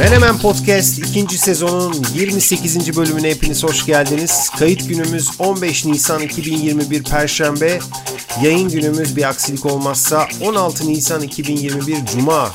Menemen Podcast ikinci sezonun 28. bölümüne hepiniz hoş geldiniz. Kayıt günümüz 15 Nisan 2021 Perşembe. Yayın günümüz bir aksilik olmazsa 16 Nisan 2021 Cuma.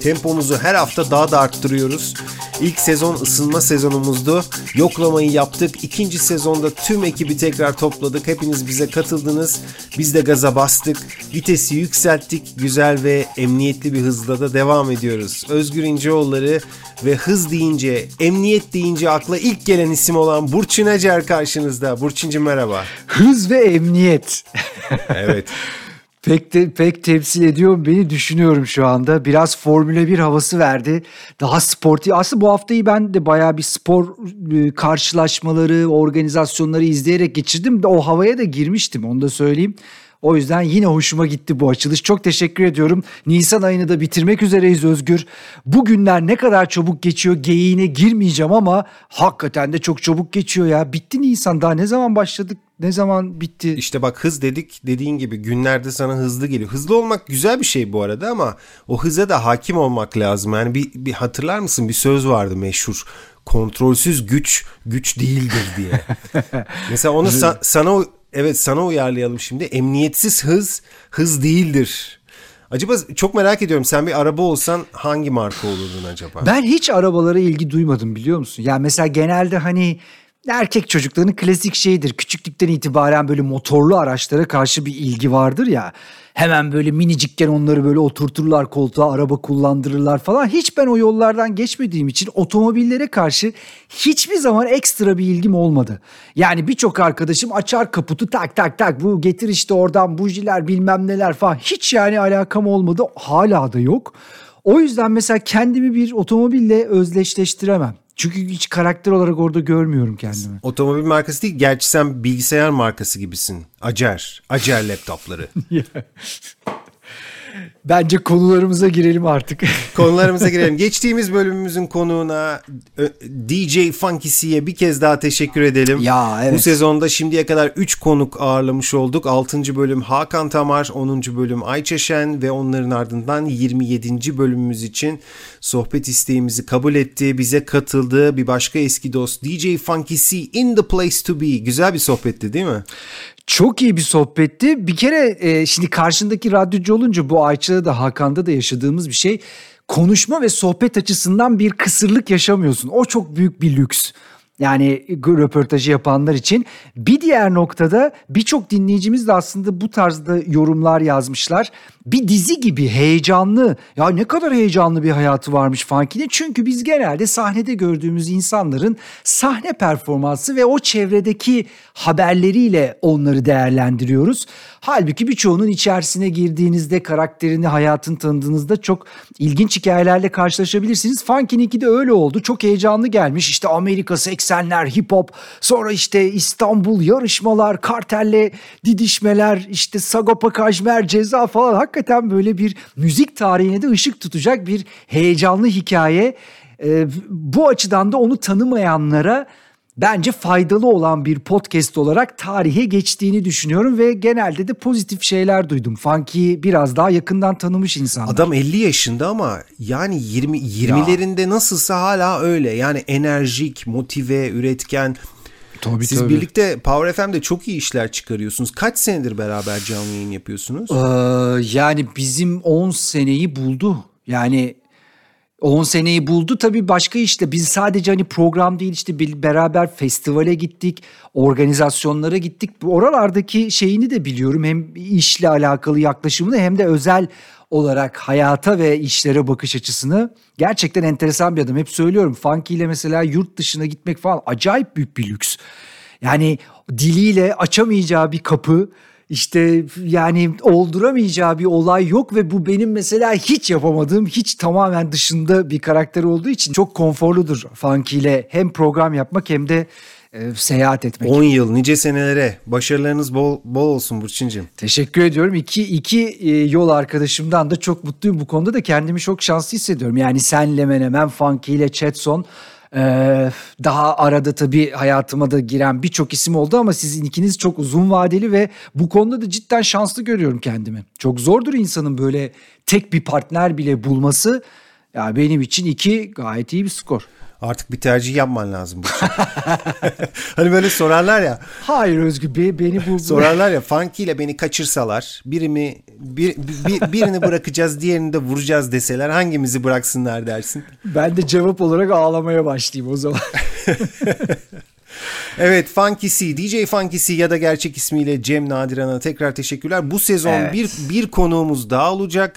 Tempomuzu her hafta daha da arttırıyoruz. İlk sezon ısınma sezonumuzdu. Yoklamayı yaptık. İkinci sezonda tüm ekibi tekrar topladık. Hepiniz bize katıldınız. Biz de gaza bastık. Vitesi yükselttik. Güzel ve emniyetli bir hızla da devam ediyoruz. Özgür İnceoğulları ve hız deyince, emniyet deyince akla ilk gelen isim olan Burçin Acar karşınızda. Burçinci merhaba. Hız ve emniyet. evet. Pek de, pek temsil ediyor beni düşünüyorum şu anda. Biraz Formula 1 havası verdi. Daha sportif. Aslında bu haftayı ben de bayağı bir spor e, karşılaşmaları, organizasyonları izleyerek geçirdim. O havaya da girmiştim onu da söyleyeyim. O yüzden yine hoşuma gitti bu açılış. Çok teşekkür ediyorum. Nisan ayını da bitirmek üzereyiz Özgür. Bugünler ne kadar çabuk geçiyor geyiğine girmeyeceğim ama hakikaten de çok çabuk geçiyor ya. Bitti Nisan daha ne zaman başladık? Ne zaman bitti? İşte bak hız dedik dediğin gibi günlerde sana hızlı geliyor. Hızlı olmak güzel bir şey bu arada ama o hıza da hakim olmak lazım. Yani bir, bir hatırlar mısın bir söz vardı meşhur kontrolsüz güç güç değildir diye. Mesela onu sa- sana evet sana uyarlayalım şimdi. Emniyetsiz hız hız değildir. Acaba çok merak ediyorum sen bir araba olsan hangi marka olurdun acaba? Ben hiç arabalara ilgi duymadım biliyor musun? Yani mesela genelde hani erkek çocukların klasik şeyidir. Küçüklükten itibaren böyle motorlu araçlara karşı bir ilgi vardır ya. Hemen böyle minicikken onları böyle oturturlar koltuğa, araba kullandırırlar falan. Hiç ben o yollardan geçmediğim için otomobillere karşı hiçbir zaman ekstra bir ilgim olmadı. Yani birçok arkadaşım açar kaputu tak tak tak bu getir işte oradan bujiler bilmem neler falan. Hiç yani alakam olmadı. Hala da yok. O yüzden mesela kendimi bir otomobille özdeşleştiremem. Çünkü hiç karakter olarak orada görmüyorum kendimi. Otomobil markası değil, gerçi sen bilgisayar markası gibisin. Acer, Acer laptopları. Bence konularımıza girelim artık. Konularımıza girelim. Geçtiğimiz bölümümüzün konuğuna DJ Funky C'ye bir kez daha teşekkür edelim. Ya evet. Bu sezonda şimdiye kadar 3 konuk ağırlamış olduk. 6. bölüm Hakan Tamar, 10. bölüm Ayça Şen ve onların ardından 27. bölümümüz için sohbet isteğimizi kabul etti. Bize katıldı. Bir başka eski dost DJ Funky C in the place to be. Güzel bir sohbetti değil mi? Çok iyi bir sohbetti. Bir kere e, şimdi karşındaki radyocu olunca bu Ayça'da da Hakan'da da yaşadığımız bir şey. Konuşma ve sohbet açısından bir kısırlık yaşamıyorsun. O çok büyük bir lüks. Yani röportajı yapanlar için. Bir diğer noktada birçok dinleyicimiz de aslında bu tarzda yorumlar yazmışlar. Bir dizi gibi heyecanlı. Ya ne kadar heyecanlı bir hayatı varmış Funky'nin. Çünkü biz genelde sahnede gördüğümüz insanların sahne performansı ve o çevredeki haberleriyle onları değerlendiriyoruz. Halbuki birçoğunun içerisine girdiğinizde karakterini, hayatını tanıdığınızda çok ilginç hikayelerle karşılaşabilirsiniz. Funky'ninki de öyle oldu. Çok heyecanlı gelmiş. İşte Amerika 80'ler, hip hop, sonra işte İstanbul yarışmalar, kartelle didişmeler, işte Sagopa Kajmer, Ceza falan. Hakikaten böyle bir müzik tarihine de ışık tutacak bir heyecanlı hikaye. Ee, bu açıdan da onu tanımayanlara bence faydalı olan bir podcast olarak tarihe geçtiğini düşünüyorum ve genelde de pozitif şeyler duydum. Funky biraz daha yakından tanımış insanlar. Adam 50 yaşında ama yani 20 20'lerinde ya. nasılsa hala öyle. Yani enerjik, motive, üretken. Tabii, Siz tabii. birlikte Power FM'de çok iyi işler çıkarıyorsunuz. Kaç senedir beraber canlı yayın yapıyorsunuz? Ee, yani bizim 10 seneyi buldu. Yani 10 seneyi buldu tabii başka işte biz sadece hani program değil işte beraber festivale gittik, organizasyonlara gittik. Oralardaki şeyini de biliyorum hem işle alakalı yaklaşımını hem de özel olarak hayata ve işlere bakış açısını gerçekten enteresan bir adam. Hep söylüyorum Funky ile mesela yurt dışına gitmek falan acayip büyük bir lüks. Yani diliyle açamayacağı bir kapı işte yani olduramayacağı bir olay yok ve bu benim mesela hiç yapamadığım hiç tamamen dışında bir karakter olduğu için çok konforludur Funky ile hem program yapmak hem de e, seyahat etmek. 10 yıl nice senelere başarılarınız bol, bol olsun Burçin'cim. Teşekkür ediyorum. İki, iki e, yol arkadaşımdan da çok mutluyum bu konuda da kendimi çok şanslı hissediyorum. Yani senle Menemen, Funky ile Chatson Ee, daha arada tabii hayatıma da giren birçok isim oldu ama sizin ikiniz çok uzun vadeli ve bu konuda da cidden şanslı görüyorum kendimi. Çok zordur insanın böyle tek bir partner bile bulması. Ya benim için iki gayet iyi bir skor. Artık bir tercih yapman lazım bu hani böyle sorarlar ya. Hayır Özgür be, beni bu... Sorarlar ya Funky ile beni kaçırsalar birimi bir, bir, birini bırakacağız diğerini de vuracağız deseler hangimizi bıraksınlar dersin? Ben de cevap olarak ağlamaya başlayayım o zaman. Evet Funky C, DJ Funky C ya da gerçek ismiyle Cem Nadiran'a tekrar teşekkürler. Bu sezon evet. bir bir konuğumuz daha olacak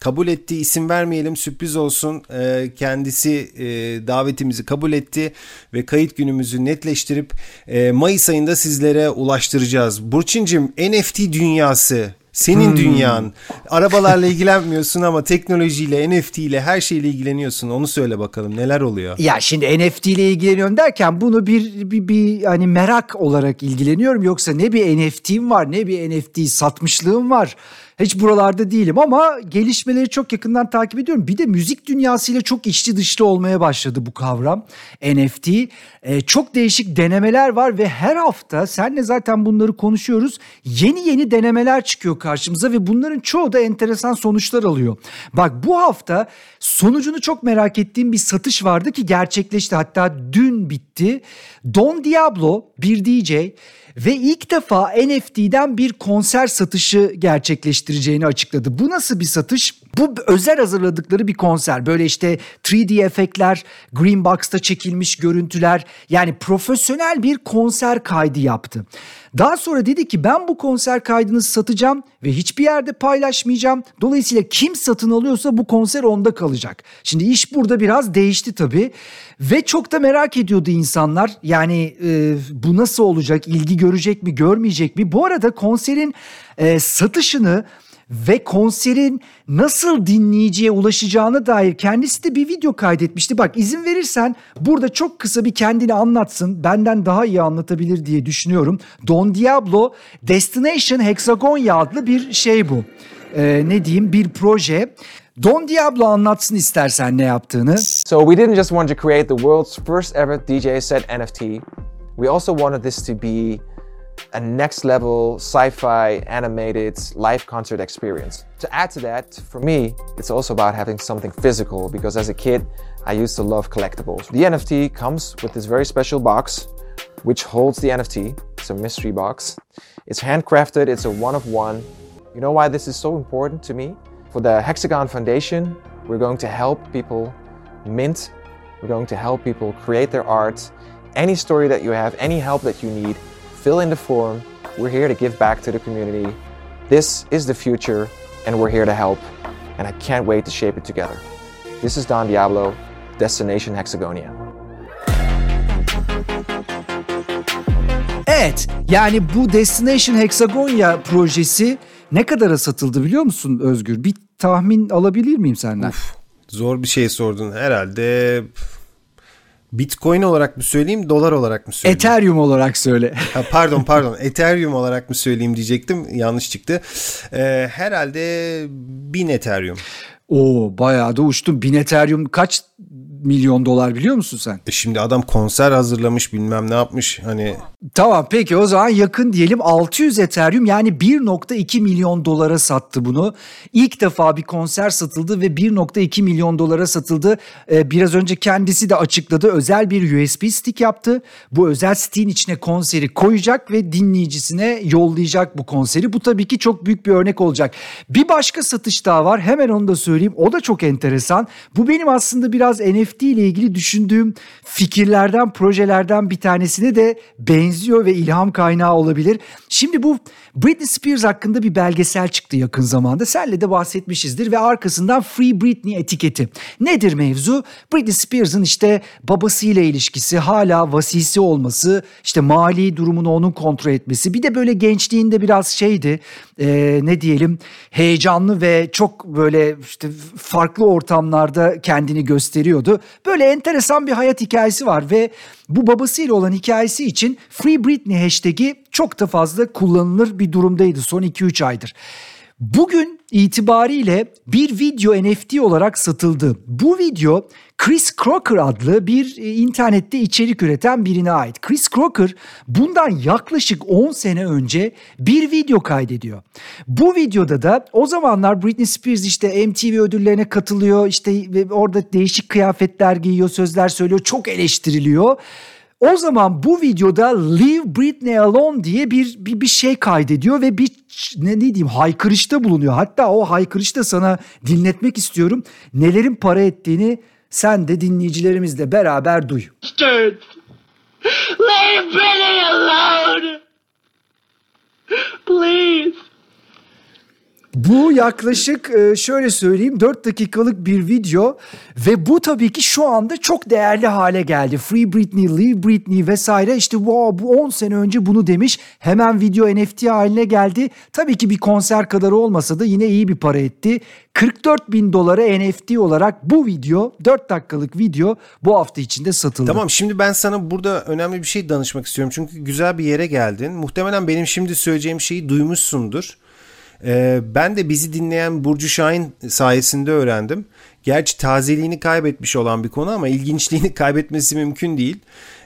kabul etti. İsim vermeyelim sürpriz olsun. E, kendisi e, davetimizi kabul etti ve kayıt günümüzü netleştirip e, Mayıs ayında sizlere ulaştıracağız. Burçincim NFT dünyası senin hmm. dünyan. Arabalarla ilgilenmiyorsun ama teknolojiyle, NFT ile her şeyle ilgileniyorsun. Onu söyle bakalım neler oluyor? Ya şimdi NFT ile ilgileniyorum derken bunu bir, bir, bir hani merak olarak ilgileniyorum. Yoksa ne bir NFT'm var ne bir NFT satmışlığım var. Hiç buralarda değilim ama gelişmeleri çok yakından takip ediyorum. Bir de müzik dünyasıyla çok içli dışlı olmaya başladı bu kavram NFT. Ee, çok değişik denemeler var ve her hafta senle zaten bunları konuşuyoruz. Yeni yeni denemeler çıkıyor karşımıza ve bunların çoğu da enteresan sonuçlar alıyor. Bak bu hafta sonucunu çok merak ettiğim bir satış vardı ki gerçekleşti. Hatta dün bitti. Don Diablo bir DJ ve ilk defa NFT'den bir konser satışı gerçekleştireceğini açıkladı. Bu nasıl bir satış? Bu özel hazırladıkları bir konser. Böyle işte 3D efektler, Green Box'ta çekilmiş görüntüler yani profesyonel bir konser kaydı yaptı. Daha sonra dedi ki ben bu konser kaydını satacağım ve hiçbir yerde paylaşmayacağım. Dolayısıyla kim satın alıyorsa bu konser onda kalacak. Şimdi iş burada biraz değişti tabii. Ve çok da merak ediyordu insanlar. Yani e, bu nasıl olacak? İlgi görecek mi, görmeyecek mi? Bu arada konserin e, satışını ve konserin nasıl dinleyiciye ulaşacağına dair kendisi de bir video kaydetmişti. Bak izin verirsen burada çok kısa bir kendini anlatsın. Benden daha iyi anlatabilir diye düşünüyorum. Don Diablo Destination Hexagonia adlı bir şey bu. Ee, ne diyeyim bir proje. Don Diablo anlatsın istersen ne yaptığını. So we didn't just want to create the world's first ever DJ set NFT. We also wanted this to be a next level sci fi animated live concert experience. To add to that, for me, it's also about having something physical because as a kid, I used to love collectibles. The NFT comes with this very special box which holds the NFT. It's a mystery box. It's handcrafted, it's a one of one. You know why this is so important to me? For the Hexagon Foundation, we're going to help people mint, we're going to help people create their art. Any story that you have, any help that you need, fill in the form. We're here to give back to the community. This is the future, and we're here to help. And I can't wait to shape it together. This is Don Diablo, Destination Hexagonia. Evet, yani bu Destination Hexagonia projesi ne kadara satıldı biliyor musun Özgür? Bir tahmin alabilir miyim senden? Uf, zor bir şey sordun. Herhalde Bitcoin olarak mı söyleyeyim, dolar olarak mı söyleyeyim? Ethereum olarak söyle. ha, pardon pardon, Ethereum olarak mı söyleyeyim diyecektim. Yanlış çıktı. Ee, herhalde 1000 Ethereum. Oo bayağı da uçtum. 1000 Ethereum kaç milyon dolar biliyor musun sen? E şimdi adam konser hazırlamış bilmem ne yapmış hani. Tamam peki o zaman yakın diyelim 600 Ethereum yani 1.2 milyon dolara sattı bunu. İlk defa bir konser satıldı ve 1.2 milyon dolara satıldı. Ee, biraz önce kendisi de açıkladı özel bir USB stick yaptı. Bu özel stick'in içine konseri koyacak ve dinleyicisine yollayacak bu konseri. Bu tabii ki çok büyük bir örnek olacak. Bir başka satış daha var hemen onu da söyleyeyim o da çok enteresan. Bu benim aslında biraz NFT NFT ile ilgili düşündüğüm fikirlerden, projelerden bir tanesine de benziyor ve ilham kaynağı olabilir. Şimdi bu Britney Spears hakkında bir belgesel çıktı yakın zamanda. Senle de bahsetmişizdir ve arkasından Free Britney etiketi. Nedir mevzu? Britney Spears'ın işte babasıyla ilişkisi, hala vasisi olması, işte mali durumunu onun kontrol etmesi. Bir de böyle gençliğinde biraz şeydi, e, ne diyelim, heyecanlı ve çok böyle işte farklı ortamlarda kendini gösteriyordu. Böyle enteresan bir hayat hikayesi var ve bu babasıyla olan hikayesi için Free Britney hashtag'i çok da fazla kullanılır bir durumdaydı son 2-3 aydır. Bugün itibariyle bir video NFT olarak satıldı. Bu video Chris Crocker adlı bir e, internette içerik üreten birine ait. Chris Crocker bundan yaklaşık 10 sene önce bir video kaydediyor. Bu videoda da o zamanlar Britney Spears işte MTV ödüllerine katılıyor. işte ve orada değişik kıyafetler giyiyor, sözler söylüyor, çok eleştiriliyor. O zaman bu videoda Leave Britney Alone diye bir, bir, bir şey kaydediyor ve bir ne, ne diyeyim haykırışta bulunuyor. Hatta o haykırışta sana dinletmek istiyorum. Nelerin para ettiğini sen de dinleyicilerimizle beraber duy. Leave Britney alone! Please! Bu yaklaşık e, şöyle söyleyeyim 4 dakikalık bir video ve bu tabii ki şu anda çok değerli hale geldi. Free Britney, Leave Britney vesaire işte wow, bu 10 sene önce bunu demiş hemen video NFT haline geldi. Tabii ki bir konser kadar olmasa da yine iyi bir para etti. 44 bin dolara NFT olarak bu video 4 dakikalık video bu hafta içinde satıldı. Tamam şimdi ben sana burada önemli bir şey danışmak istiyorum. Çünkü güzel bir yere geldin. Muhtemelen benim şimdi söyleyeceğim şeyi duymuşsundur. Ee, ben de bizi dinleyen Burcu Şahin sayesinde öğrendim. Gerçi tazeliğini kaybetmiş olan bir konu ama ilginçliğini kaybetmesi mümkün değil.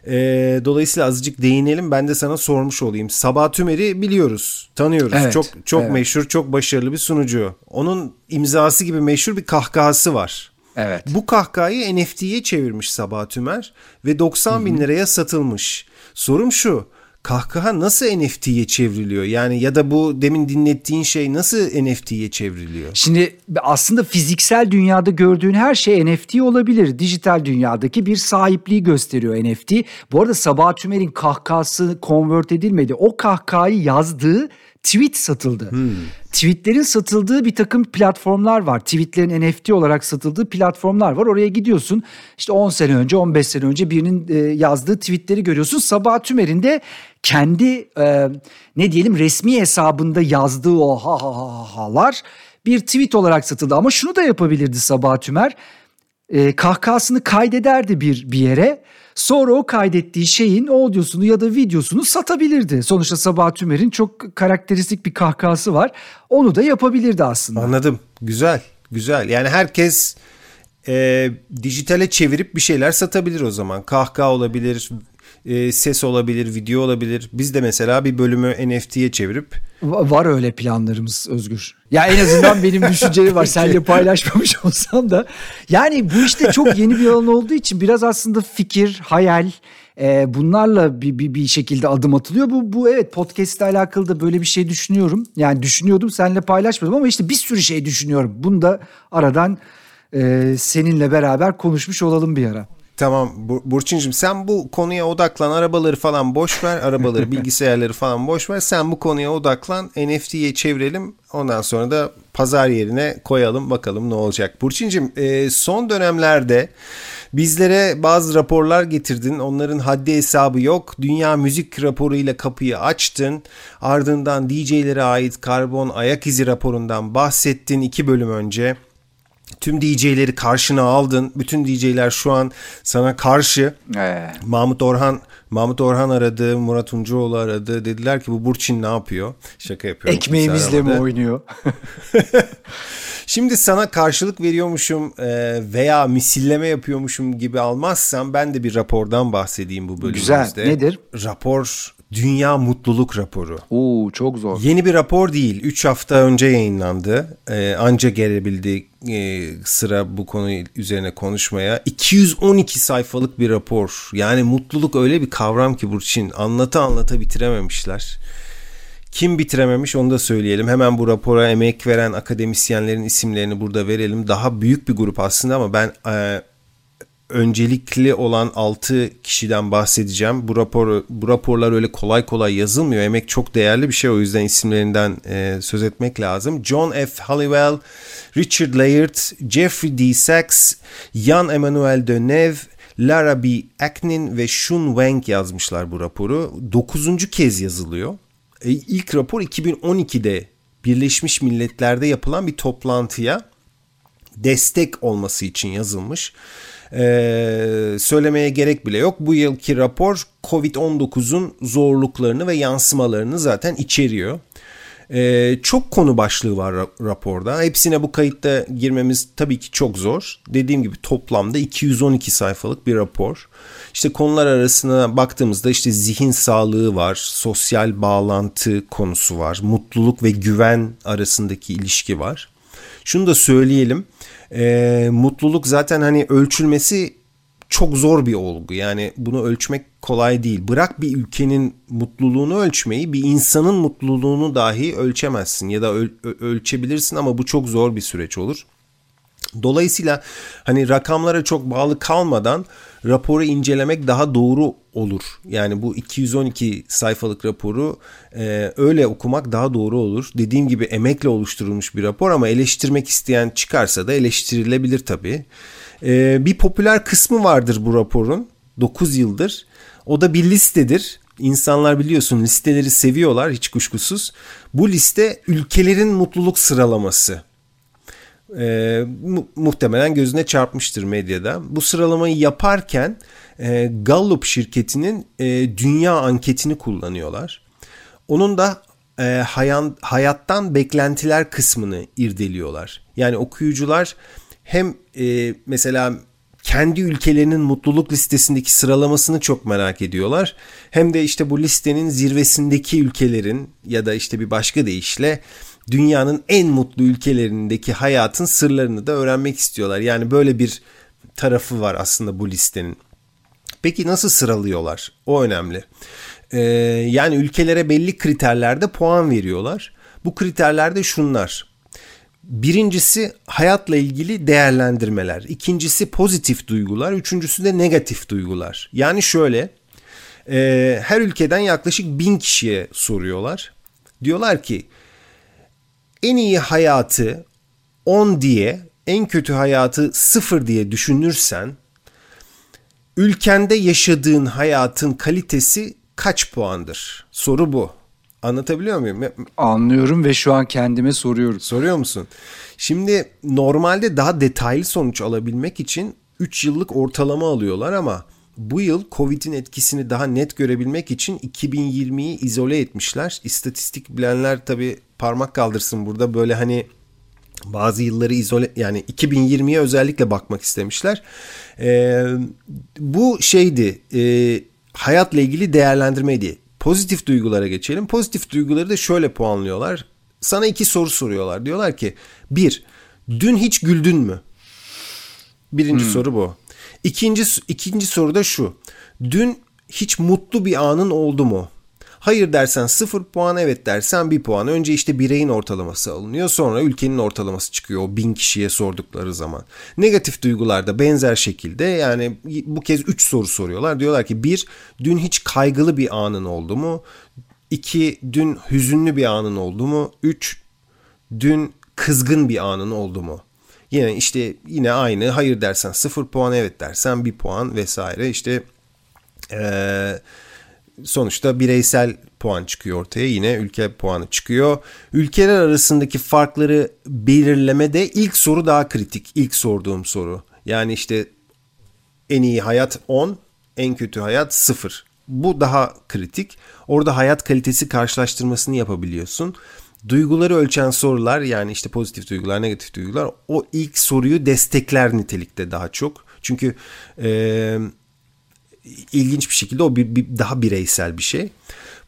Ee, dolayısıyla azıcık değinelim. Ben de sana sormuş olayım. Sabah Tümer'i biliyoruz, tanıyoruz. Evet, çok çok evet. meşhur, çok başarılı bir sunucu. Onun imzası gibi meşhur bir kahkahası var. Evet. Bu kahkahayı NFT'ye çevirmiş Sabah Tümer ve 90 bin liraya satılmış. Sorum şu kahkaha nasıl NFT'ye çevriliyor? Yani ya da bu demin dinlettiğin şey nasıl NFT'ye çevriliyor? Şimdi aslında fiziksel dünyada gördüğün her şey NFT olabilir. Dijital dünyadaki bir sahipliği gösteriyor NFT. Bu arada Sabah Tümer'in kahkahası convert edilmedi. O kahkahayı yazdığı tweet satıldı. Tweetlerin satıldığı bir takım platformlar var. Tweetlerin NFT olarak satıldığı platformlar var. Oraya gidiyorsun. İşte 10 sene önce, 15 sene önce birinin e, yazdığı tweetleri görüyorsun. Sabah Tümer'in de kendi e, ne diyelim resmi hesabında yazdığı o ha ha ha halar bir tweet olarak satıldı. Ama şunu da yapabilirdi Sabah Tümer. E, kahkahasını kaydederdi bir bir yere. Sonra o kaydettiği şeyin audiosunu ya da videosunu satabilirdi. Sonuçta Sabah Tümer'in çok karakteristik bir kahkahası var. Onu da yapabilirdi aslında. Anladım. Güzel. Güzel. Yani herkes e, dijitale çevirip bir şeyler satabilir o zaman. Kahkaha olabilir, e, ses olabilir, video olabilir. Biz de mesela bir bölümü NFT'ye çevirip Va- Var öyle planlarımız Özgür. Ya en azından benim düşüncelerim var. Seninle paylaşmamış olsam da. Yani bu işte çok yeni bir alan olduğu için biraz aslında fikir, hayal e, bunlarla bir, bir, bir şekilde adım atılıyor. Bu, bu evet podcast ile alakalı da böyle bir şey düşünüyorum. Yani düşünüyordum seninle paylaşmadım ama işte bir sürü şey düşünüyorum. Bunu da aradan e, seninle beraber konuşmuş olalım bir ara. Tamam Bur- Burçin'cim sen bu konuya odaklan. Arabaları falan boş ver. Arabaları, bilgisayarları falan boş ver. Sen bu konuya odaklan. NFT'ye çevirelim. Ondan sonra da pazar yerine koyalım. Bakalım ne olacak. Burçin'cim e, son dönemlerde bizlere bazı raporlar getirdin. Onların haddi hesabı yok. Dünya müzik raporuyla kapıyı açtın. Ardından DJ'lere ait karbon ayak izi raporundan bahsettin iki bölüm önce. Tüm DJ'leri karşına aldın. Bütün DJ'ler şu an sana karşı. Mahmut Orhan Mahmut Orhan aradı, Murat Uncuoğlu aradı. Dediler ki bu Burçin ne yapıyor? Şaka yapıyorum. Ekmeğimizle mi oynuyor? Şimdi sana karşılık veriyormuşum e, veya misilleme yapıyormuşum gibi almazsam ben de bir rapordan bahsedeyim bu bölümümüzde. Güzel. Nedir? Rapor Dünya Mutluluk Raporu. Oo çok zor. Yeni bir rapor değil. 3 hafta önce yayınlandı. Ee, anca gelebildi e, sıra bu konu üzerine konuşmaya. 212 sayfalık bir rapor. Yani mutluluk öyle bir kavram ki Burçin. Anlata anlata bitirememişler. Kim bitirememiş onu da söyleyelim. Hemen bu rapora emek veren akademisyenlerin isimlerini burada verelim. Daha büyük bir grup aslında ama ben e, öncelikli olan 6 kişiden bahsedeceğim. Bu rapor bu raporlar öyle kolay kolay yazılmıyor. Emek çok değerli bir şey o yüzden isimlerinden e, söz etmek lazım. John F. Halliwell, Richard Layard, Jeffrey D. Sachs, Jan Emmanuel Deneuve, Lara B. Aknin ve Shun Wang yazmışlar bu raporu. Dokuzuncu kez yazılıyor. E, ilk rapor 2012'de Birleşmiş Milletler'de yapılan bir toplantıya destek olması için yazılmış. Ee, söylemeye gerek bile yok. Bu yılki rapor Covid-19'un zorluklarını ve yansımalarını zaten içeriyor. Ee, çok konu başlığı var ra- raporda. Hepsine bu kayıtta girmemiz tabii ki çok zor. Dediğim gibi toplamda 212 sayfalık bir rapor. İşte konular arasına baktığımızda işte zihin sağlığı var, sosyal bağlantı konusu var, mutluluk ve güven arasındaki ilişki var. Şunu da söyleyelim. E, mutluluk zaten hani ölçülmesi çok zor bir olgu. Yani bunu ölçmek kolay değil. Bırak bir ülkenin mutluluğunu ölçmeyi, bir insanın mutluluğunu dahi ölçemezsin ya da öl- ölçebilirsin ama bu çok zor bir süreç olur. Dolayısıyla hani rakamlara çok bağlı kalmadan raporu incelemek daha doğru olur. Yani bu 212 sayfalık raporu e, öyle okumak daha doğru olur. Dediğim gibi emekle oluşturulmuş bir rapor ama eleştirmek isteyen çıkarsa da eleştirilebilir tabii. E, bir popüler kısmı vardır bu raporun 9 yıldır. O da bir listedir. İnsanlar biliyorsun listeleri seviyorlar hiç kuşkusuz. Bu liste ülkelerin mutluluk sıralaması e, mu- muhtemelen gözüne çarpmıştır medyada. Bu sıralamayı yaparken e, Gallup şirketinin e, dünya anketini kullanıyorlar. Onun da e, hayan, hayattan beklentiler kısmını irdeliyorlar. Yani okuyucular hem e, mesela kendi ülkelerinin mutluluk listesindeki sıralamasını çok merak ediyorlar. Hem de işte bu listenin zirvesindeki ülkelerin ya da işte bir başka deyişle dünyanın en mutlu ülkelerindeki hayatın sırlarını da öğrenmek istiyorlar. Yani böyle bir tarafı var aslında bu listenin. Peki nasıl sıralıyorlar? O önemli. Ee, yani ülkelere belli kriterlerde puan veriyorlar. Bu kriterlerde şunlar. Birincisi hayatla ilgili değerlendirmeler. İkincisi pozitif duygular. Üçüncüsü de negatif duygular. Yani şöyle e, her ülkeden yaklaşık bin kişiye soruyorlar. Diyorlar ki en iyi hayatı 10 diye en kötü hayatı 0 diye düşünürsen ülkende yaşadığın hayatın kalitesi kaç puandır? Soru bu. Anlatabiliyor muyum? Anlıyorum ve şu an kendime soruyorum. Soruyor musun? Şimdi normalde daha detaylı sonuç alabilmek için 3 yıllık ortalama alıyorlar ama bu yıl Covid'in etkisini daha net görebilmek için 2020'yi izole etmişler. İstatistik bilenler tabii parmak kaldırsın burada böyle hani bazı yılları izole yani 2020'ye özellikle bakmak istemişler. Ee, bu şeydi e, hayatla ilgili değerlendirmeydi. Pozitif duygulara geçelim. Pozitif duyguları da şöyle puanlıyorlar. Sana iki soru soruyorlar. Diyorlar ki bir, dün hiç güldün mü? Birinci hmm. soru bu. İkinci, ikinci soru da şu. Dün hiç mutlu bir anın oldu mu? Hayır dersen 0 puan, evet dersen 1 puan. Önce işte bireyin ortalaması alınıyor. Sonra ülkenin ortalaması çıkıyor o bin kişiye sordukları zaman. Negatif duygularda benzer şekilde yani bu kez 3 soru soruyorlar. Diyorlar ki 1. Dün hiç kaygılı bir anın oldu mu? 2. Dün hüzünlü bir anın oldu mu? 3. Dün kızgın bir anın oldu mu? Yine işte yine aynı hayır dersen 0 puan evet dersen 1 puan vesaire işte eee sonuçta bireysel puan çıkıyor ortaya. Yine ülke puanı çıkıyor. Ülkeler arasındaki farkları belirlemede ilk soru daha kritik. İlk sorduğum soru. Yani işte en iyi hayat 10, en kötü hayat 0. Bu daha kritik. Orada hayat kalitesi karşılaştırmasını yapabiliyorsun. Duyguları ölçen sorular yani işte pozitif duygular, negatif duygular o ilk soruyu destekler nitelikte daha çok. Çünkü eee ilginç bir şekilde o bir, bir daha bireysel bir şey.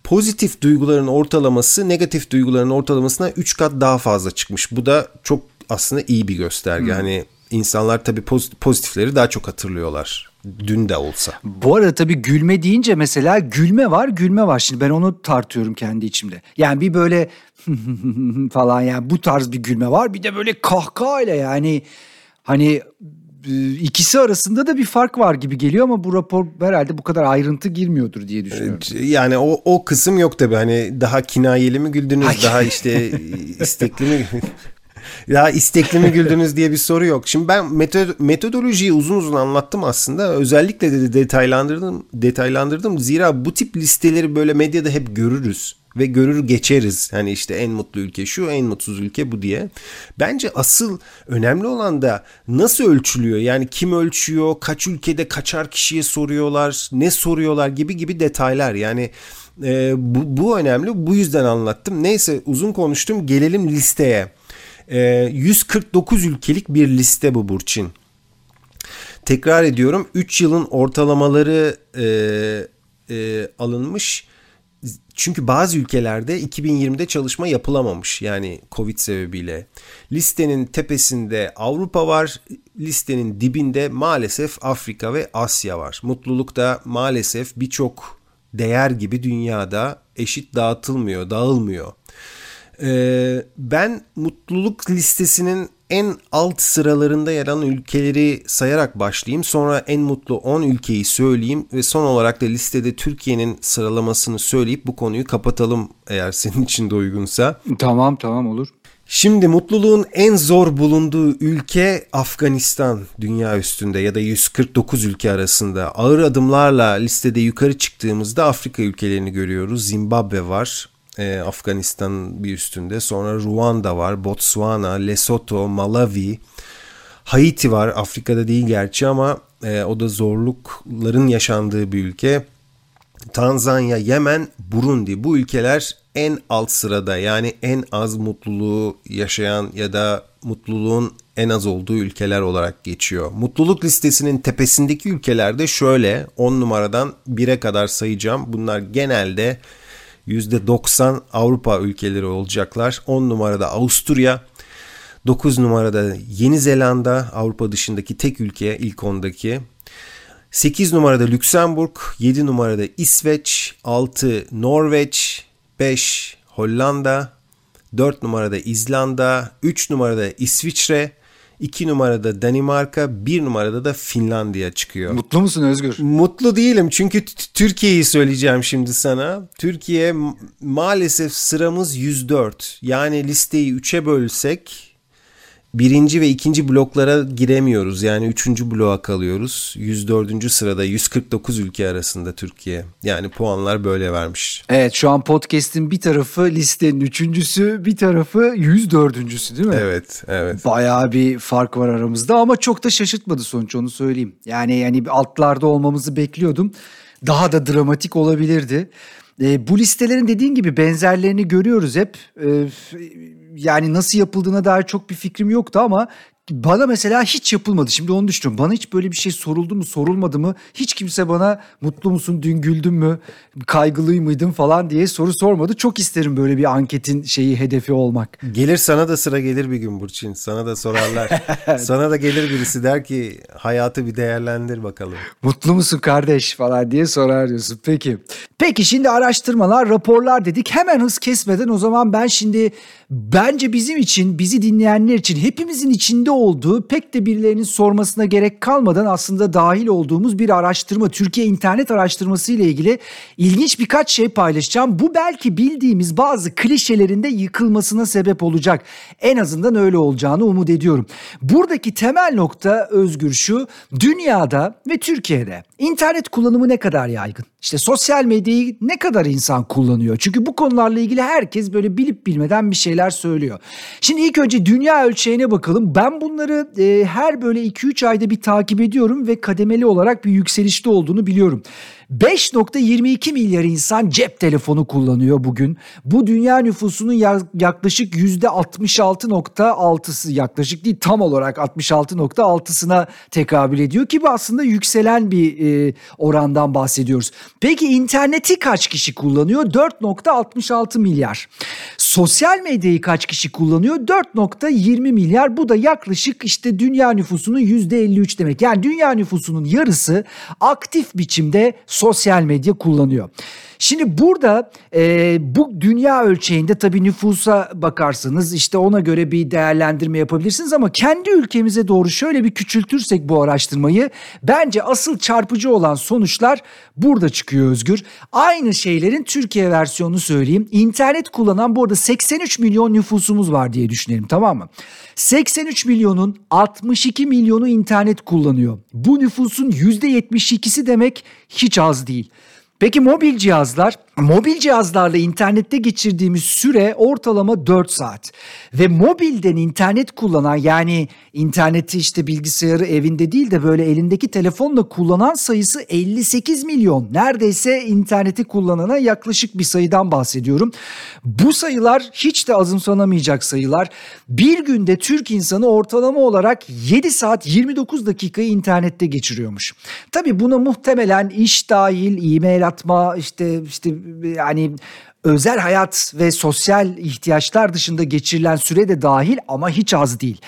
Pozitif duyguların ortalaması negatif duyguların ortalamasına 3 kat daha fazla çıkmış. Bu da çok aslında iyi bir gösterge. Hmm. Hani insanlar tabii pozitifleri daha çok hatırlıyorlar. Dün de olsa. Bu arada tabii gülme deyince mesela gülme var gülme var. Şimdi ben onu tartıyorum kendi içimde. Yani bir böyle falan yani bu tarz bir gülme var. Bir de böyle kahkahayla yani hani ikisi arasında da bir fark var gibi geliyor ama bu rapor herhalde bu kadar ayrıntı girmiyordur diye düşünüyorum. Yani o o kısım yok tabii hani daha kinayeli mi güldünüz daha işte istekli mi ya istekli mi güldünüz diye bir soru yok. Şimdi ben metod metodolojiyi uzun uzun anlattım aslında. Özellikle de detaylandırdım, detaylandırdım. Zira bu tip listeleri böyle medyada hep görürüz. Ve görür geçeriz. Hani işte en mutlu ülke şu, en mutsuz ülke bu diye. Bence asıl önemli olan da nasıl ölçülüyor? Yani kim ölçüyor, kaç ülkede kaçar kişiye soruyorlar, ne soruyorlar gibi gibi detaylar. Yani e, bu, bu önemli. Bu yüzden anlattım. Neyse uzun konuştum. Gelelim listeye. E, 149 ülkelik bir liste bu Burçin. Tekrar ediyorum 3 yılın ortalamaları e, e, alınmış. Çünkü bazı ülkelerde 2020'de çalışma yapılamamış yani Covid sebebiyle. Listenin tepesinde Avrupa var, listenin dibinde maalesef Afrika ve Asya var. Mutluluk da maalesef birçok değer gibi dünyada eşit dağıtılmıyor, dağılmıyor. Ee, ben mutluluk listesinin en alt sıralarında yer alan ülkeleri sayarak başlayayım. Sonra en mutlu 10 ülkeyi söyleyeyim ve son olarak da listede Türkiye'nin sıralamasını söyleyip bu konuyu kapatalım eğer senin için de uygunsa. Tamam tamam olur. Şimdi mutluluğun en zor bulunduğu ülke Afganistan dünya üstünde ya da 149 ülke arasında. Ağır adımlarla listede yukarı çıktığımızda Afrika ülkelerini görüyoruz. Zimbabwe var, e, Afganistan bir üstünde. Sonra Ruanda var, Botswana, Lesotho, Malawi, Haiti var. Afrika'da değil gerçi ama e, o da zorlukların yaşandığı bir ülke. Tanzanya, Yemen, Burundi bu ülkeler en alt sırada yani en az mutluluğu yaşayan ya da mutluluğun en az olduğu ülkeler olarak geçiyor. Mutluluk listesinin tepesindeki ülkelerde şöyle 10 numaradan 1'e kadar sayacağım. Bunlar genelde %90 Avrupa ülkeleri olacaklar. 10 numarada Avusturya, 9 numarada Yeni Zelanda, Avrupa dışındaki tek ülke ilk 10'daki. 8 numarada Lüksemburg, 7 numarada İsveç, 6 Norveç, 5 Hollanda, 4 numarada İzlanda, 3 numarada İsviçre, 2 numarada Danimarka, 1 numarada da Finlandiya çıkıyor. Mutlu musun Özgür? Mutlu değilim çünkü Türkiye'yi söyleyeceğim şimdi sana. Türkiye maalesef sıramız 104. Yani listeyi 3'e bölsek birinci ve ikinci bloklara giremiyoruz. Yani üçüncü bloğa kalıyoruz. 104. sırada 149 ülke arasında Türkiye. Yani puanlar böyle vermiş. Evet şu an podcast'in bir tarafı listenin üçüncüsü bir tarafı 104.sü değil mi? Evet evet. Bayağı bir fark var aramızda ama çok da şaşırtmadı sonuç onu söyleyeyim. Yani yani altlarda olmamızı bekliyordum. Daha da dramatik olabilirdi. E, bu listelerin dediğin gibi benzerlerini görüyoruz hep. E, yani nasıl yapıldığına dair çok bir fikrim yoktu ama bana mesela hiç yapılmadı. Şimdi onu düşünüyorum. Bana hiç böyle bir şey soruldu mu, sorulmadı mı? Hiç kimse bana mutlu musun, dün güldün mü, kaygılı mıydın falan diye soru sormadı. Çok isterim böyle bir anketin şeyi hedefi olmak. Gelir sana da sıra gelir bir gün Burçin. Sana da sorarlar. sana da gelir birisi der ki hayatı bir değerlendir bakalım. Mutlu musun kardeş falan diye sorar diyorsun. Peki. Peki şimdi araştırmalar, raporlar dedik. Hemen hız kesmeden o zaman ben şimdi bence bizim için, bizi dinleyenler için hepimizin içinde olduğu pek de birilerinin sormasına gerek kalmadan aslında dahil olduğumuz bir araştırma. Türkiye internet araştırması ile ilgili ilginç birkaç şey paylaşacağım. Bu belki bildiğimiz bazı klişelerin de yıkılmasına sebep olacak. En azından öyle olacağını umut ediyorum. Buradaki temel nokta Özgür şu. Dünyada ve Türkiye'de internet kullanımı ne kadar yaygın? İşte sosyal medyayı ne kadar insan kullanıyor? Çünkü bu konularla ilgili herkes böyle bilip bilmeden bir şeyler söylüyor. Şimdi ilk önce dünya ölçeğine bakalım. Ben bunları e, her böyle 2-3 ayda bir takip ediyorum ve kademeli olarak bir yükselişte olduğunu biliyorum. 5.22 milyar insan cep telefonu kullanıyor bugün. Bu dünya nüfusunun yaklaşık %66.6'sı yaklaşık değil tam olarak 66.6'sına tekabül ediyor ki bu aslında yükselen bir e, orandan bahsediyoruz. Peki interneti kaç kişi kullanıyor? 4.66 milyar. Sosyal medyayı kaç kişi kullanıyor? 4.20 milyar. Bu da yaklaşık işte dünya nüfusunun %53 demek. Yani dünya nüfusunun yarısı aktif biçimde sosyal medya kullanıyor. Şimdi burada e, bu dünya ölçeğinde tabii nüfusa bakarsanız işte ona göre bir değerlendirme yapabilirsiniz ama kendi ülkemize doğru şöyle bir küçültürsek bu araştırmayı bence asıl çarpıcı olan sonuçlar burada çıkıyor Özgür. Aynı şeylerin Türkiye versiyonunu söyleyeyim. İnternet kullanan bu arada 83 milyon nüfusumuz var diye düşünelim tamam mı? 83 milyonun 62 milyonu internet kullanıyor. Bu nüfusun %72'si demek hiç az değil. Peki mobil cihazlar Mobil cihazlarla internette geçirdiğimiz süre ortalama 4 saat. Ve mobilden internet kullanan yani interneti işte bilgisayarı evinde değil de böyle elindeki telefonla kullanan sayısı 58 milyon. Neredeyse interneti kullanana yaklaşık bir sayıdan bahsediyorum. Bu sayılar hiç de azımsanamayacak sayılar. Bir günde Türk insanı ortalama olarak 7 saat 29 dakikayı internette geçiriyormuş. Tabii buna muhtemelen iş dahil, e-mail atma, işte işte yani özel hayat ve sosyal ihtiyaçlar dışında geçirilen süre de dahil ama hiç az değil.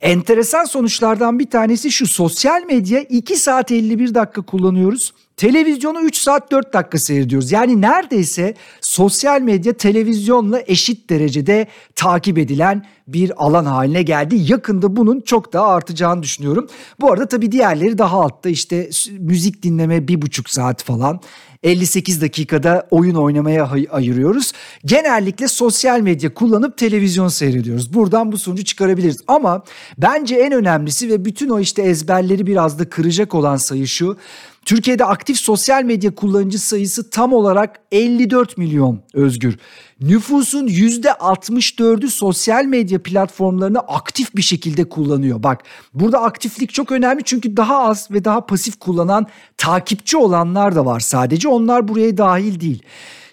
Enteresan sonuçlardan bir tanesi şu sosyal medya 2 saat 51 dakika kullanıyoruz. Televizyonu 3 saat 4 dakika seyrediyoruz. Yani neredeyse sosyal medya televizyonla eşit derecede takip edilen bir alan haline geldi. Yakında bunun çok daha artacağını düşünüyorum. Bu arada tabii diğerleri daha altta işte müzik dinleme bir buçuk saat falan. 58 dakikada oyun oynamaya ayırıyoruz. Genellikle sosyal medya kullanıp televizyon seyrediyoruz. Buradan bu sonucu çıkarabiliriz. Ama bence en önemlisi ve bütün o işte ezberleri biraz da kıracak olan sayı şu. Türkiye'de aktif sosyal medya kullanıcı sayısı tam olarak 54 milyon özgür. Nüfusun %64'ü sosyal medya platformlarını aktif bir şekilde kullanıyor. Bak burada aktiflik çok önemli çünkü daha az ve daha pasif kullanan takipçi olanlar da var sadece onlar buraya dahil değil.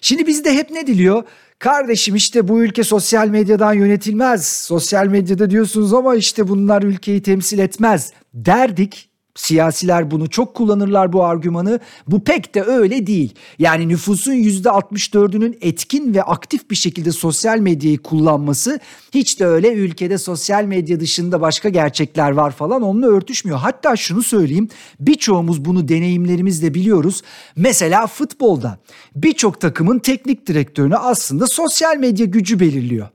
Şimdi bizde hep ne diliyor? Kardeşim işte bu ülke sosyal medyadan yönetilmez. Sosyal medyada diyorsunuz ama işte bunlar ülkeyi temsil etmez derdik Siyasiler bunu çok kullanırlar bu argümanı. Bu pek de öyle değil. Yani nüfusun %64'ünün etkin ve aktif bir şekilde sosyal medyayı kullanması hiç de öyle ülkede sosyal medya dışında başka gerçekler var falan onunla örtüşmüyor. Hatta şunu söyleyeyim birçoğumuz bunu deneyimlerimizle biliyoruz. Mesela futbolda birçok takımın teknik direktörünü aslında sosyal medya gücü belirliyor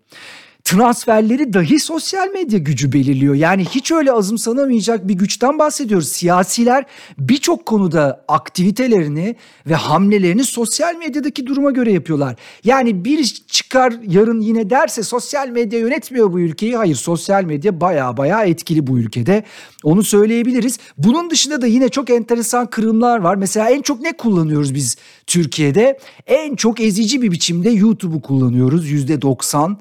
transferleri dahi sosyal medya gücü belirliyor. Yani hiç öyle azımsanamayacak bir güçten bahsediyoruz. Siyasiler birçok konuda aktivitelerini ve hamlelerini sosyal medyadaki duruma göre yapıyorlar. Yani bir çıkar yarın yine derse sosyal medya yönetmiyor bu ülkeyi. Hayır sosyal medya baya baya etkili bu ülkede. Onu söyleyebiliriz. Bunun dışında da yine çok enteresan kırımlar var. Mesela en çok ne kullanıyoruz biz Türkiye'de? En çok ezici bir biçimde YouTube'u kullanıyoruz. Yüzde doksan.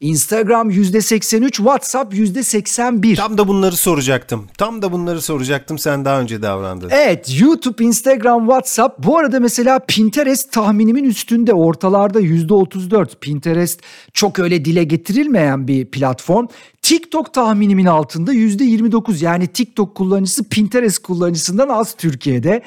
Instagram %83, WhatsApp %81. Tam da bunları soracaktım. Tam da bunları soracaktım. Sen daha önce davrandın. Evet, YouTube, Instagram, WhatsApp. Bu arada mesela Pinterest tahminimin üstünde ortalarda %34. Pinterest çok öyle dile getirilmeyen bir platform. TikTok tahminimin altında %29. Yani TikTok kullanıcısı Pinterest kullanıcısından az Türkiye'de.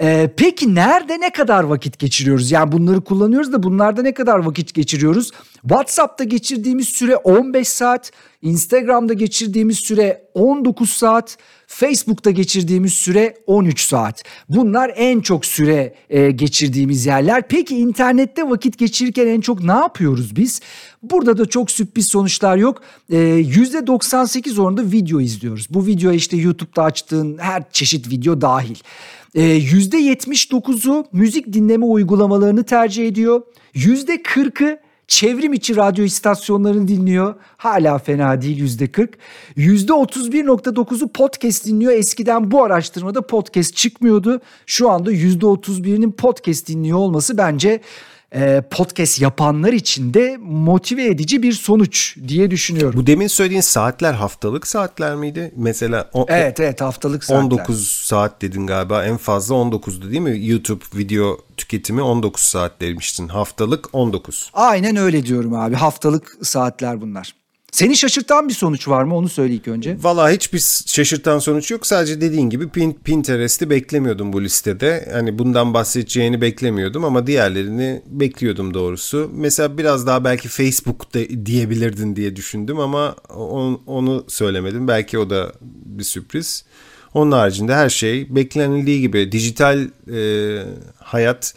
Ee, peki nerede ne kadar vakit geçiriyoruz? Yani bunları kullanıyoruz da bunlarda ne kadar vakit geçiriyoruz? WhatsApp'ta geçirdiğimiz süre 15 saat, Instagram'da geçirdiğimiz süre 19 saat, Facebook'ta geçirdiğimiz süre 13 saat. Bunlar en çok süre e, geçirdiğimiz yerler. Peki internette vakit geçirirken en çok ne yapıyoruz biz? Burada da çok sürpriz sonuçlar yok. E, %98 oranında video izliyoruz. Bu video işte YouTube'da açtığın her çeşit video dahil. %79'u ee, müzik dinleme uygulamalarını tercih ediyor. %40'ı çevrim içi radyo istasyonlarını dinliyor. Hala fena değil yüzde 40. Yüzde 31.9'u podcast dinliyor. Eskiden bu araştırmada podcast çıkmıyordu. Şu anda yüzde 31'inin podcast dinliyor olması bence e, podcast yapanlar için de motive edici bir sonuç diye düşünüyorum. Bu demin söylediğin saatler haftalık saatler miydi? Mesela o, evet evet haftalık saatler. 19 saat dedin galiba en fazla 19'du değil mi? YouTube video tüketimi 19 saat demiştin. Haftalık 19. Aynen öyle diyorum abi. Haftalık saatler bunlar. Seni şaşırtan bir sonuç var mı onu söyle ilk önce. Valla hiçbir şaşırtan sonuç yok. Sadece dediğin gibi Pinterest'i beklemiyordum bu listede. Hani bundan bahsedeceğini beklemiyordum ama diğerlerini bekliyordum doğrusu. Mesela biraz daha belki Facebook de diyebilirdin diye düşündüm ama onu söylemedim. Belki o da bir sürpriz. Onun haricinde her şey beklenildiği gibi dijital e, hayat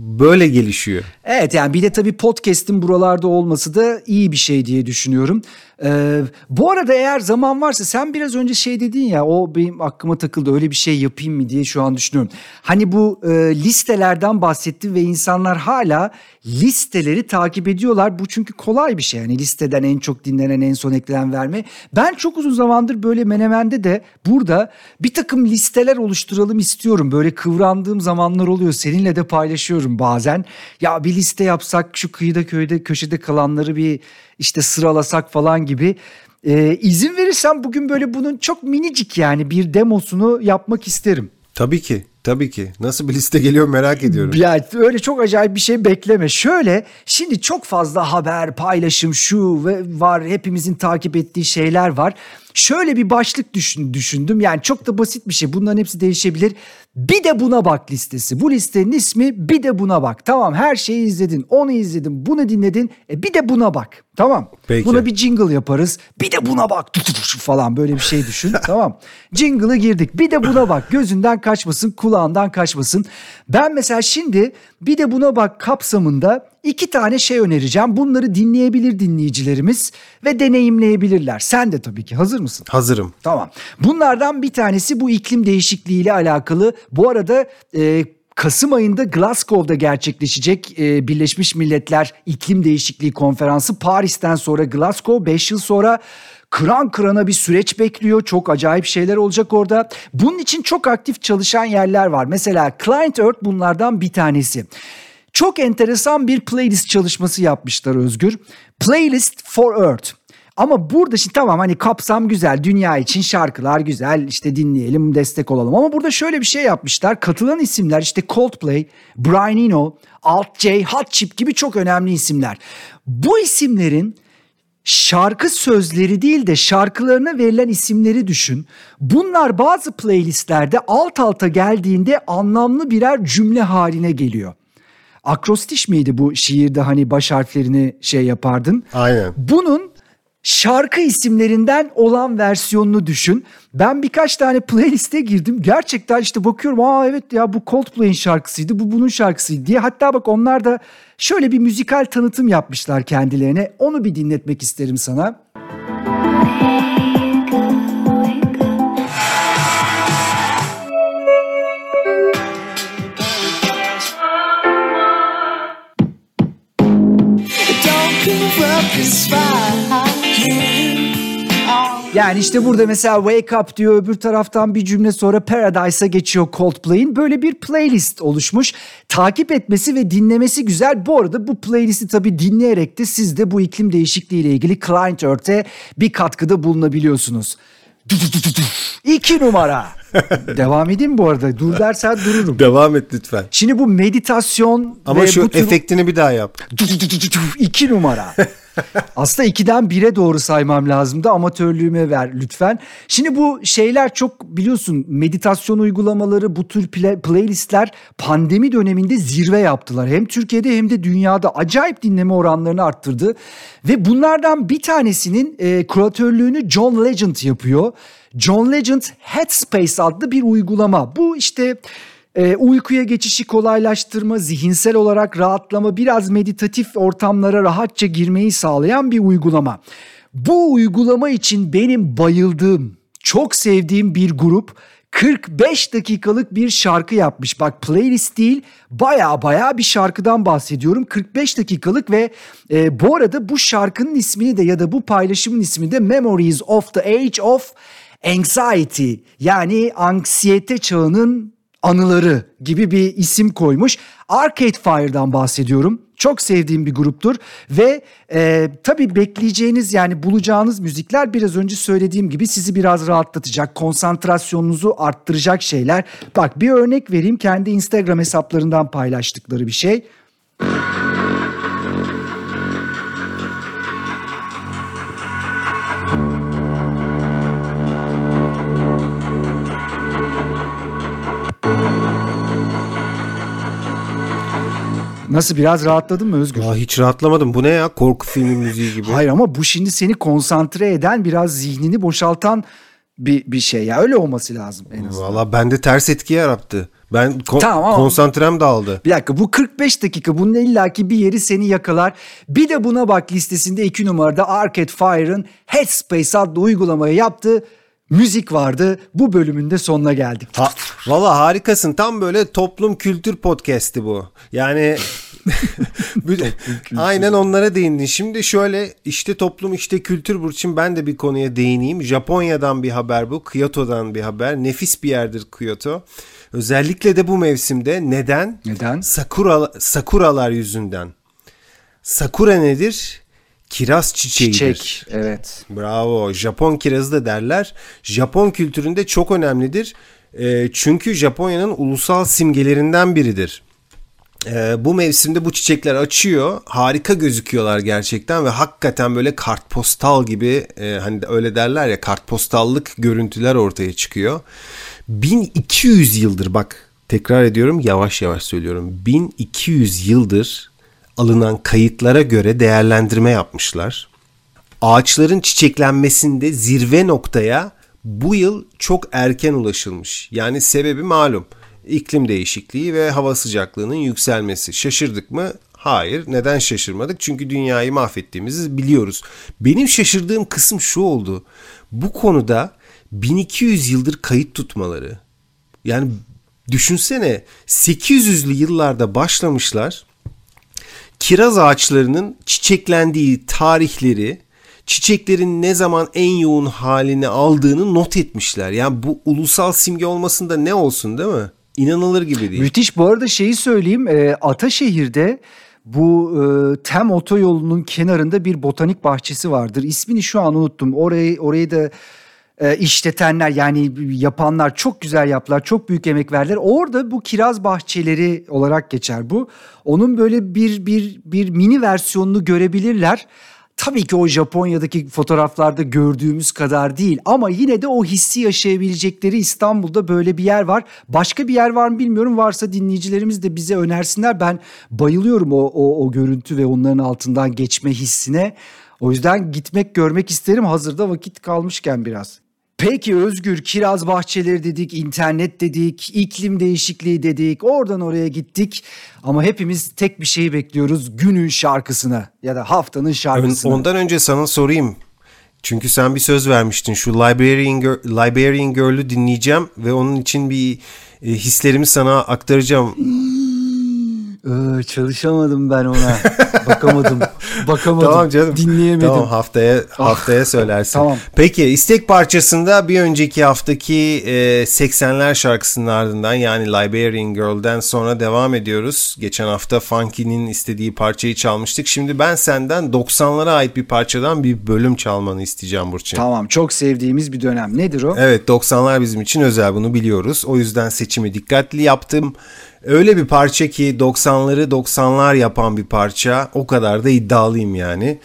böyle gelişiyor. Evet yani bir de tabii podcast'in buralarda olması da iyi bir şey diye düşünüyorum. Ee, bu arada eğer zaman varsa sen biraz önce şey dedin ya o benim aklıma takıldı öyle bir şey yapayım mı diye şu an düşünüyorum. Hani bu e, listelerden bahsettim ve insanlar hala listeleri takip ediyorlar. Bu çünkü kolay bir şey yani listeden en çok dinlenen en son eklenen verme. Ben çok uzun zamandır böyle Menemen'de de burada bir takım listeler oluşturalım istiyorum. Böyle kıvrandığım zamanlar oluyor seninle de paylaşıyorum bazen. Ya bir liste yapsak şu kıyıda köyde köşede kalanları bir işte sıralasak falan gibi. Ee, izin verirsen bugün böyle bunun çok minicik yani bir demosunu yapmak isterim. Tabii ki. Tabii ki. Nasıl bir liste geliyor merak ediyorum. Ya öyle çok acayip bir şey bekleme. Şöyle şimdi çok fazla haber, paylaşım şu ve var hepimizin takip ettiği şeyler var. Şöyle bir başlık düşün, düşündüm. Yani çok da basit bir şey. Bunların hepsi değişebilir. Bir de buna bak listesi. Bu listenin ismi bir de buna bak. Tamam her şeyi izledin. Onu izledin. Bunu dinledin. E bir de buna bak. Tamam. Peki. Buna bir jingle yaparız. Bir de buna bak falan böyle bir şey düşün. tamam. Jingle'ı girdik. Bir de buna bak. Gözünden kaçmasın, kulağından kaçmasın. Ben mesela şimdi bir de buna bak kapsamında iki tane şey önereceğim. Bunları dinleyebilir dinleyicilerimiz ve deneyimleyebilirler. Sen de tabii ki hazır mısın? Hazırım. Tamam. Bunlardan bir tanesi bu iklim değişikliği ile alakalı. Bu arada e, Kasım ayında Glasgow'da gerçekleşecek e, Birleşmiş Milletler İklim Değişikliği Konferansı Paris'ten sonra Glasgow 5 yıl sonra kıran kırana bir süreç bekliyor. Çok acayip şeyler olacak orada. Bunun için çok aktif çalışan yerler var. Mesela Client Earth bunlardan bir tanesi. Çok enteresan bir playlist çalışması yapmışlar Özgür. Playlist for Earth. Ama burada şimdi tamam hani kapsam güzel, dünya için şarkılar güzel, işte dinleyelim, destek olalım. Ama burada şöyle bir şey yapmışlar. Katılan isimler işte Coldplay, Brian Eno, Alt J, Hot Chip gibi çok önemli isimler. Bu isimlerin şarkı sözleri değil de şarkılarına verilen isimleri düşün. Bunlar bazı playlistlerde alt alta geldiğinde anlamlı birer cümle haline geliyor. Akrostiş miydi bu şiirde hani baş harflerini şey yapardın? Aynen. Bunun şarkı isimlerinden olan versiyonunu düşün. Ben birkaç tane playliste girdim. Gerçekten işte bakıyorum aa evet ya bu Coldplay'in şarkısıydı bu bunun şarkısıydı diye. Hatta bak onlar da şöyle bir müzikal tanıtım yapmışlar kendilerine. Onu bir dinletmek isterim sana. Yani işte burada mesela Wake Up diyor öbür taraftan bir cümle sonra Paradise'a geçiyor Coldplay'in. Böyle bir playlist oluşmuş. Takip etmesi ve dinlemesi güzel. Bu arada bu playlisti tabii dinleyerek de siz de bu iklim değişikliği ile ilgili Client Earth'e bir katkıda bulunabiliyorsunuz. İki numara. Devam edeyim bu arada. Dur dersen dururum. Devam et lütfen. Şimdi bu meditasyon Ama şu bu tür... efektini bir daha yap. İki numara. Aslında ikiden bire doğru saymam lazımdı. Amatörlüğüme ver lütfen. Şimdi bu şeyler çok biliyorsun meditasyon uygulamaları bu tür play- playlistler pandemi döneminde zirve yaptılar. Hem Türkiye'de hem de dünyada acayip dinleme oranlarını arttırdı. Ve bunlardan bir tanesinin e, kuratörlüğünü John Legend yapıyor. John Legend Headspace adlı bir uygulama. Bu işte e, uykuya geçişi kolaylaştırma, zihinsel olarak rahatlama, biraz meditatif ortamlara rahatça girmeyi sağlayan bir uygulama. Bu uygulama için benim bayıldığım, çok sevdiğim bir grup 45 dakikalık bir şarkı yapmış. Bak playlist değil baya baya bir şarkıdan bahsediyorum. 45 dakikalık ve e, bu arada bu şarkının ismini de ya da bu paylaşımın ismini de Memories of the Age of Anxiety yani anksiyete çağının anıları gibi bir isim koymuş. Arcade Fire'dan bahsediyorum. Çok sevdiğim bir gruptur ve e, tabii bekleyeceğiniz yani bulacağınız müzikler biraz önce söylediğim gibi sizi biraz rahatlatacak, konsantrasyonunuzu arttıracak şeyler. Bak bir örnek vereyim kendi Instagram hesaplarından paylaştıkları bir şey. Nasıl biraz rahatladın mı Özgür? Aa, hiç rahatlamadım. Bu ne ya? Korku filmi müziği gibi. Hayır ama bu şimdi seni konsantre eden biraz zihnini boşaltan bir, bir şey ya öyle olması lazım en azından. Valla bende ters etki yarattı. Ben ko- Tamam ama- konsantrem dağıldı. Bir dakika bu 45 dakika bunun illaki bir yeri seni yakalar. Bir de buna bak listesinde 2 numarada Arcade Fire'ın Headspace adlı uygulamayı yaptığı müzik vardı. Bu bölümün de sonuna geldik. Ha, Valla harikasın. Tam böyle toplum kültür podcast'i bu. Yani aynen onlara değindin. Şimdi şöyle işte toplum işte kültür Burçin ben de bir konuya değineyim. Japonya'dan bir haber bu. Kyoto'dan bir haber. Nefis bir yerdir Kyoto. Özellikle de bu mevsimde. Neden? Neden? Sakura, sakuralar yüzünden. Sakura nedir? Kiraz çiçeğidir. Çiçek. Evet. Bravo. Japon kirazı da derler. Japon kültüründe çok önemlidir. E, çünkü Japonya'nın ulusal simgelerinden biridir. E, bu mevsimde bu çiçekler açıyor. Harika gözüküyorlar gerçekten ve hakikaten böyle kartpostal gibi e, hani öyle derler ya kartpostallık görüntüler ortaya çıkıyor. 1200 yıldır bak tekrar ediyorum yavaş yavaş söylüyorum. 1200 yıldır alınan kayıtlara göre değerlendirme yapmışlar ağaçların çiçeklenmesinde zirve noktaya bu yıl çok erken ulaşılmış. Yani sebebi malum. İklim değişikliği ve hava sıcaklığının yükselmesi. Şaşırdık mı? Hayır. Neden şaşırmadık? Çünkü dünyayı mahvettiğimizi biliyoruz. Benim şaşırdığım kısım şu oldu. Bu konuda 1200 yıldır kayıt tutmaları. Yani düşünsene 800'lü yıllarda başlamışlar kiraz ağaçlarının çiçeklendiği tarihleri, çiçeklerin ne zaman en yoğun halini aldığını not etmişler. Yani bu ulusal simge olmasında ne olsun değil mi? İnanılır gibi değil. Müthiş. Bu arada şeyi söyleyeyim. E, Ataşehir'de bu e, Tem otoyolunun kenarında bir botanik bahçesi vardır. İsmini şu an unuttum. Orayı orayı da e, işletenler yani yapanlar çok güzel yaptılar. Çok büyük emek verdiler. Orada bu kiraz bahçeleri olarak geçer bu. Onun böyle bir bir bir mini versiyonunu görebilirler. Tabii ki o Japonya'daki fotoğraflarda gördüğümüz kadar değil ama yine de o hissi yaşayabilecekleri İstanbul'da böyle bir yer var. Başka bir yer var mı bilmiyorum. Varsa dinleyicilerimiz de bize önersinler. Ben bayılıyorum o, o, o görüntü ve onların altından geçme hissine. O yüzden gitmek görmek isterim hazırda vakit kalmışken biraz. Peki Özgür kiraz bahçeleri dedik, internet dedik, iklim değişikliği dedik, oradan oraya gittik. Ama hepimiz tek bir şeyi bekliyoruz günün şarkısına ya da haftanın şarkısına. Ondan önce sana sorayım. Çünkü sen bir söz vermiştin. Şu Librarian, Girl, Librarian Girl'ü dinleyeceğim ve onun için bir e, hislerimi sana aktaracağım. Ee, çalışamadım ben ona. Bakamadım. Bakamadım. Tamam canım. Dinleyemedim. Tamam haftaya haftaya söylersin. Tamam. Peki istek parçasında bir önceki haftaki e, 80'ler şarkısının ardından yani Liberian Girl'den sonra devam ediyoruz. Geçen hafta Funky'nin istediği parçayı çalmıştık. Şimdi ben senden 90'lara ait bir parçadan bir bölüm çalmanı isteyeceğim Burçin. Tamam çok sevdiğimiz bir dönem. Nedir o? Evet 90'lar bizim için özel bunu biliyoruz. O yüzden seçimi dikkatli yaptım. Öyle bir parça ki 90'ları 90'lar yapan bir parça. O kadar da iddialıyım yani.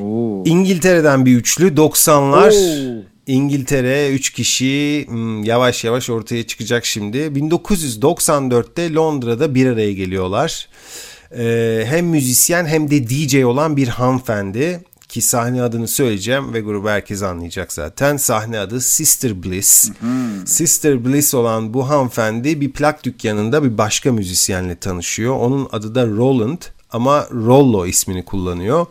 Oo. İngiltere'den bir üçlü 90'lar. Oo. İngiltere 3 kişi hmm, yavaş yavaş ortaya çıkacak şimdi. 1994'te Londra'da bir araya geliyorlar. Ee, hem müzisyen hem de DJ olan bir hanımefendi ki sahne adını söyleyeceğim ve grubu herkes anlayacak zaten. Sahne adı Sister Bliss. Sister Bliss olan bu hanımefendi bir plak dükkanında bir başka müzisyenle tanışıyor. Onun adı da Roland ama Rollo ismini kullanıyor.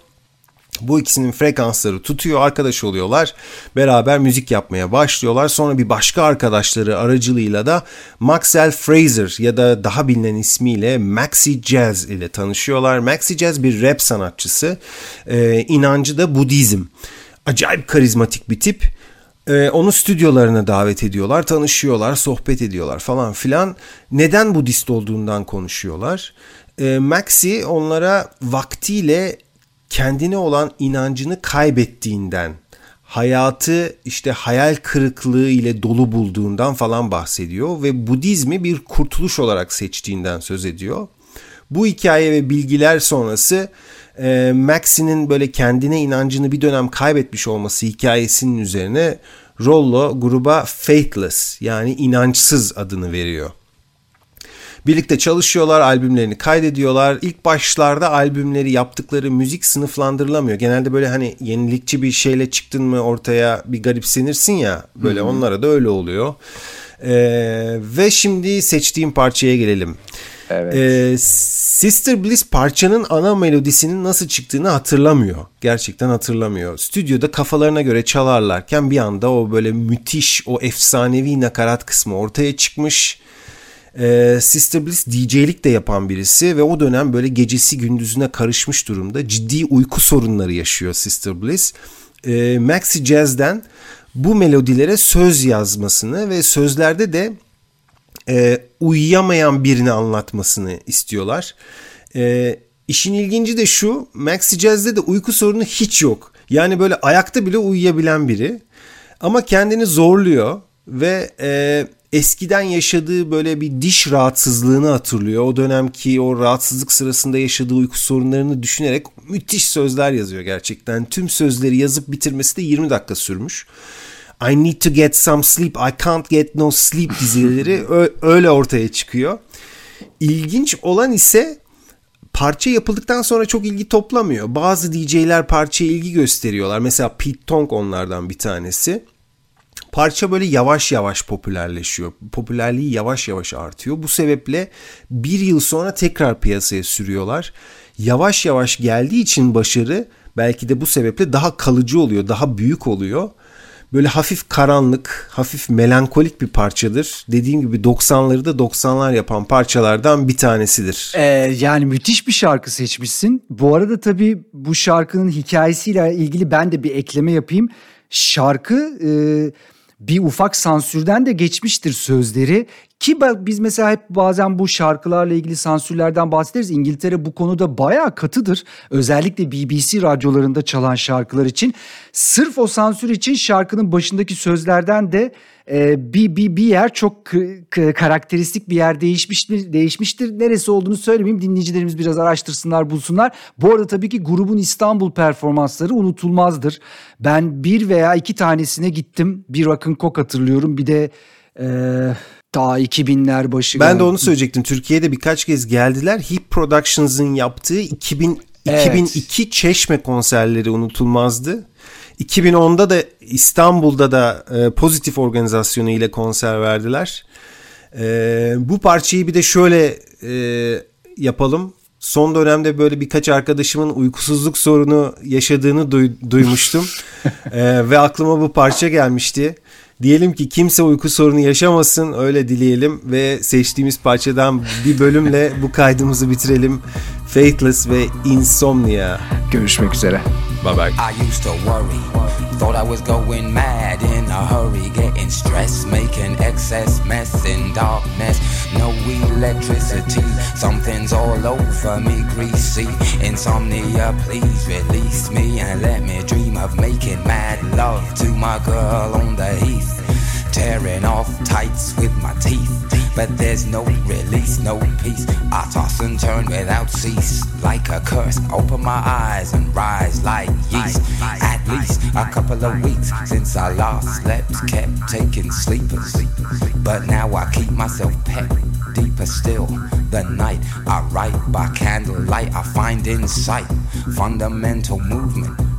Bu ikisinin frekansları tutuyor, arkadaş oluyorlar. Beraber müzik yapmaya başlıyorlar. Sonra bir başka arkadaşları aracılığıyla da Maxwell Fraser ya da daha bilinen ismiyle Maxi Jazz ile tanışıyorlar. Maxi Jazz bir rap sanatçısı. Ee, inancı da Budizm. Acayip karizmatik bir tip. Ee, onu stüdyolarına davet ediyorlar, tanışıyorlar, sohbet ediyorlar falan filan. Neden Budist olduğundan konuşuyorlar. Ee, Maxi onlara vaktiyle kendine olan inancını kaybettiğinden, hayatı işte hayal kırıklığı ile dolu bulduğundan falan bahsediyor ve Budizmi bir kurtuluş olarak seçtiğinden söz ediyor. Bu hikaye ve bilgiler sonrası e, Maxi'nin böyle kendine inancını bir dönem kaybetmiş olması hikayesinin üzerine Rollo gruba Faithless yani inançsız adını veriyor. Birlikte çalışıyorlar, albümlerini kaydediyorlar. İlk başlarda albümleri yaptıkları müzik sınıflandırılamıyor. Genelde böyle hani yenilikçi bir şeyle çıktın mı ortaya bir garipsenirsin ya. Böyle onlara da öyle oluyor. Ee, ve şimdi seçtiğim parçaya gelelim. Evet. Ee, Sister Bliss parçanın ana melodisinin nasıl çıktığını hatırlamıyor. Gerçekten hatırlamıyor. Stüdyoda kafalarına göre çalarlarken bir anda o böyle müthiş, o efsanevi nakarat kısmı ortaya çıkmış. Ee, Sister Bliss DJ'lik de yapan birisi ve o dönem böyle gecesi gündüzüne karışmış durumda. Ciddi uyku sorunları yaşıyor Sister Bliss. Ee, Maxi Jazz'den bu melodilere söz yazmasını ve sözlerde de e, uyuyamayan birini anlatmasını istiyorlar. E, işin ilginci de şu Maxi Jazz'de de uyku sorunu hiç yok. Yani böyle ayakta bile uyuyabilen biri. Ama kendini zorluyor ve e, eskiden yaşadığı böyle bir diş rahatsızlığını hatırlıyor. O dönemki o rahatsızlık sırasında yaşadığı uyku sorunlarını düşünerek müthiş sözler yazıyor gerçekten. Tüm sözleri yazıp bitirmesi de 20 dakika sürmüş. I need to get some sleep, I can't get no sleep dizileri öyle ortaya çıkıyor. İlginç olan ise parça yapıldıktan sonra çok ilgi toplamıyor. Bazı DJ'ler parçaya ilgi gösteriyorlar. Mesela Pete Tong onlardan bir tanesi. Parça böyle yavaş yavaş popülerleşiyor. Popülerliği yavaş yavaş artıyor. Bu sebeple bir yıl sonra tekrar piyasaya sürüyorlar. Yavaş yavaş geldiği için başarı belki de bu sebeple daha kalıcı oluyor, daha büyük oluyor böyle hafif karanlık, hafif melankolik bir parçadır. Dediğim gibi 90'ları da 90'lar yapan parçalardan bir tanesidir. Ee, yani müthiş bir şarkı seçmişsin. Bu arada tabii bu şarkının hikayesiyle ilgili ben de bir ekleme yapayım. Şarkı e, bir ufak sansürden de geçmiştir sözleri. Ki biz mesela hep bazen bu şarkılarla ilgili sansürlerden bahsederiz. İngiltere bu konuda bayağı katıdır. Özellikle BBC radyolarında çalan şarkılar için. Sırf o sansür için şarkının başındaki sözlerden de e, bir, bir, bir yer çok karakteristik bir yer değişmiştir, değişmiştir. Neresi olduğunu söylemeyeyim dinleyicilerimiz biraz araştırsınlar bulsunlar. Bu arada tabii ki grubun İstanbul performansları unutulmazdır. Ben bir veya iki tanesine gittim. Bir Rock'n Coke hatırlıyorum bir de... E, daha 2000'ler başı. Ben de onu söyleyecektim. Türkiye'de birkaç kez geldiler. Hip Productions'ın yaptığı 2000, evet. 2002 Çeşme konserleri unutulmazdı. 2010'da da İstanbul'da da e, pozitif organizasyonu ile konser verdiler. E, bu parçayı bir de şöyle e, yapalım. Son dönemde böyle birkaç arkadaşımın uykusuzluk sorunu yaşadığını duy- duymuştum. e, ve aklıma bu parça gelmişti. Diyelim ki kimse uyku sorunu yaşamasın öyle dileyelim ve seçtiğimiz parçadan bir bölümle bu kaydımızı bitirelim. Faithless ve Insomnia. Görüşmek üzere. Bye bye. I used to worry. Thought I was going mad in a hurry, getting stressed, making excess mess in darkness. No electricity, something's all over me, greasy. Insomnia, please release me and let me dream of making mad love to my girl on the heath. Tearing off tights with my teeth but there's no release, no peace. I toss and turn without cease, like a curse. Open my eyes and rise like yeast. At least a couple of weeks since I last slept, kept taking sleepers. Sleep, but now I keep myself pet deeper still. The night I write by candlelight, I find insight, fundamental movement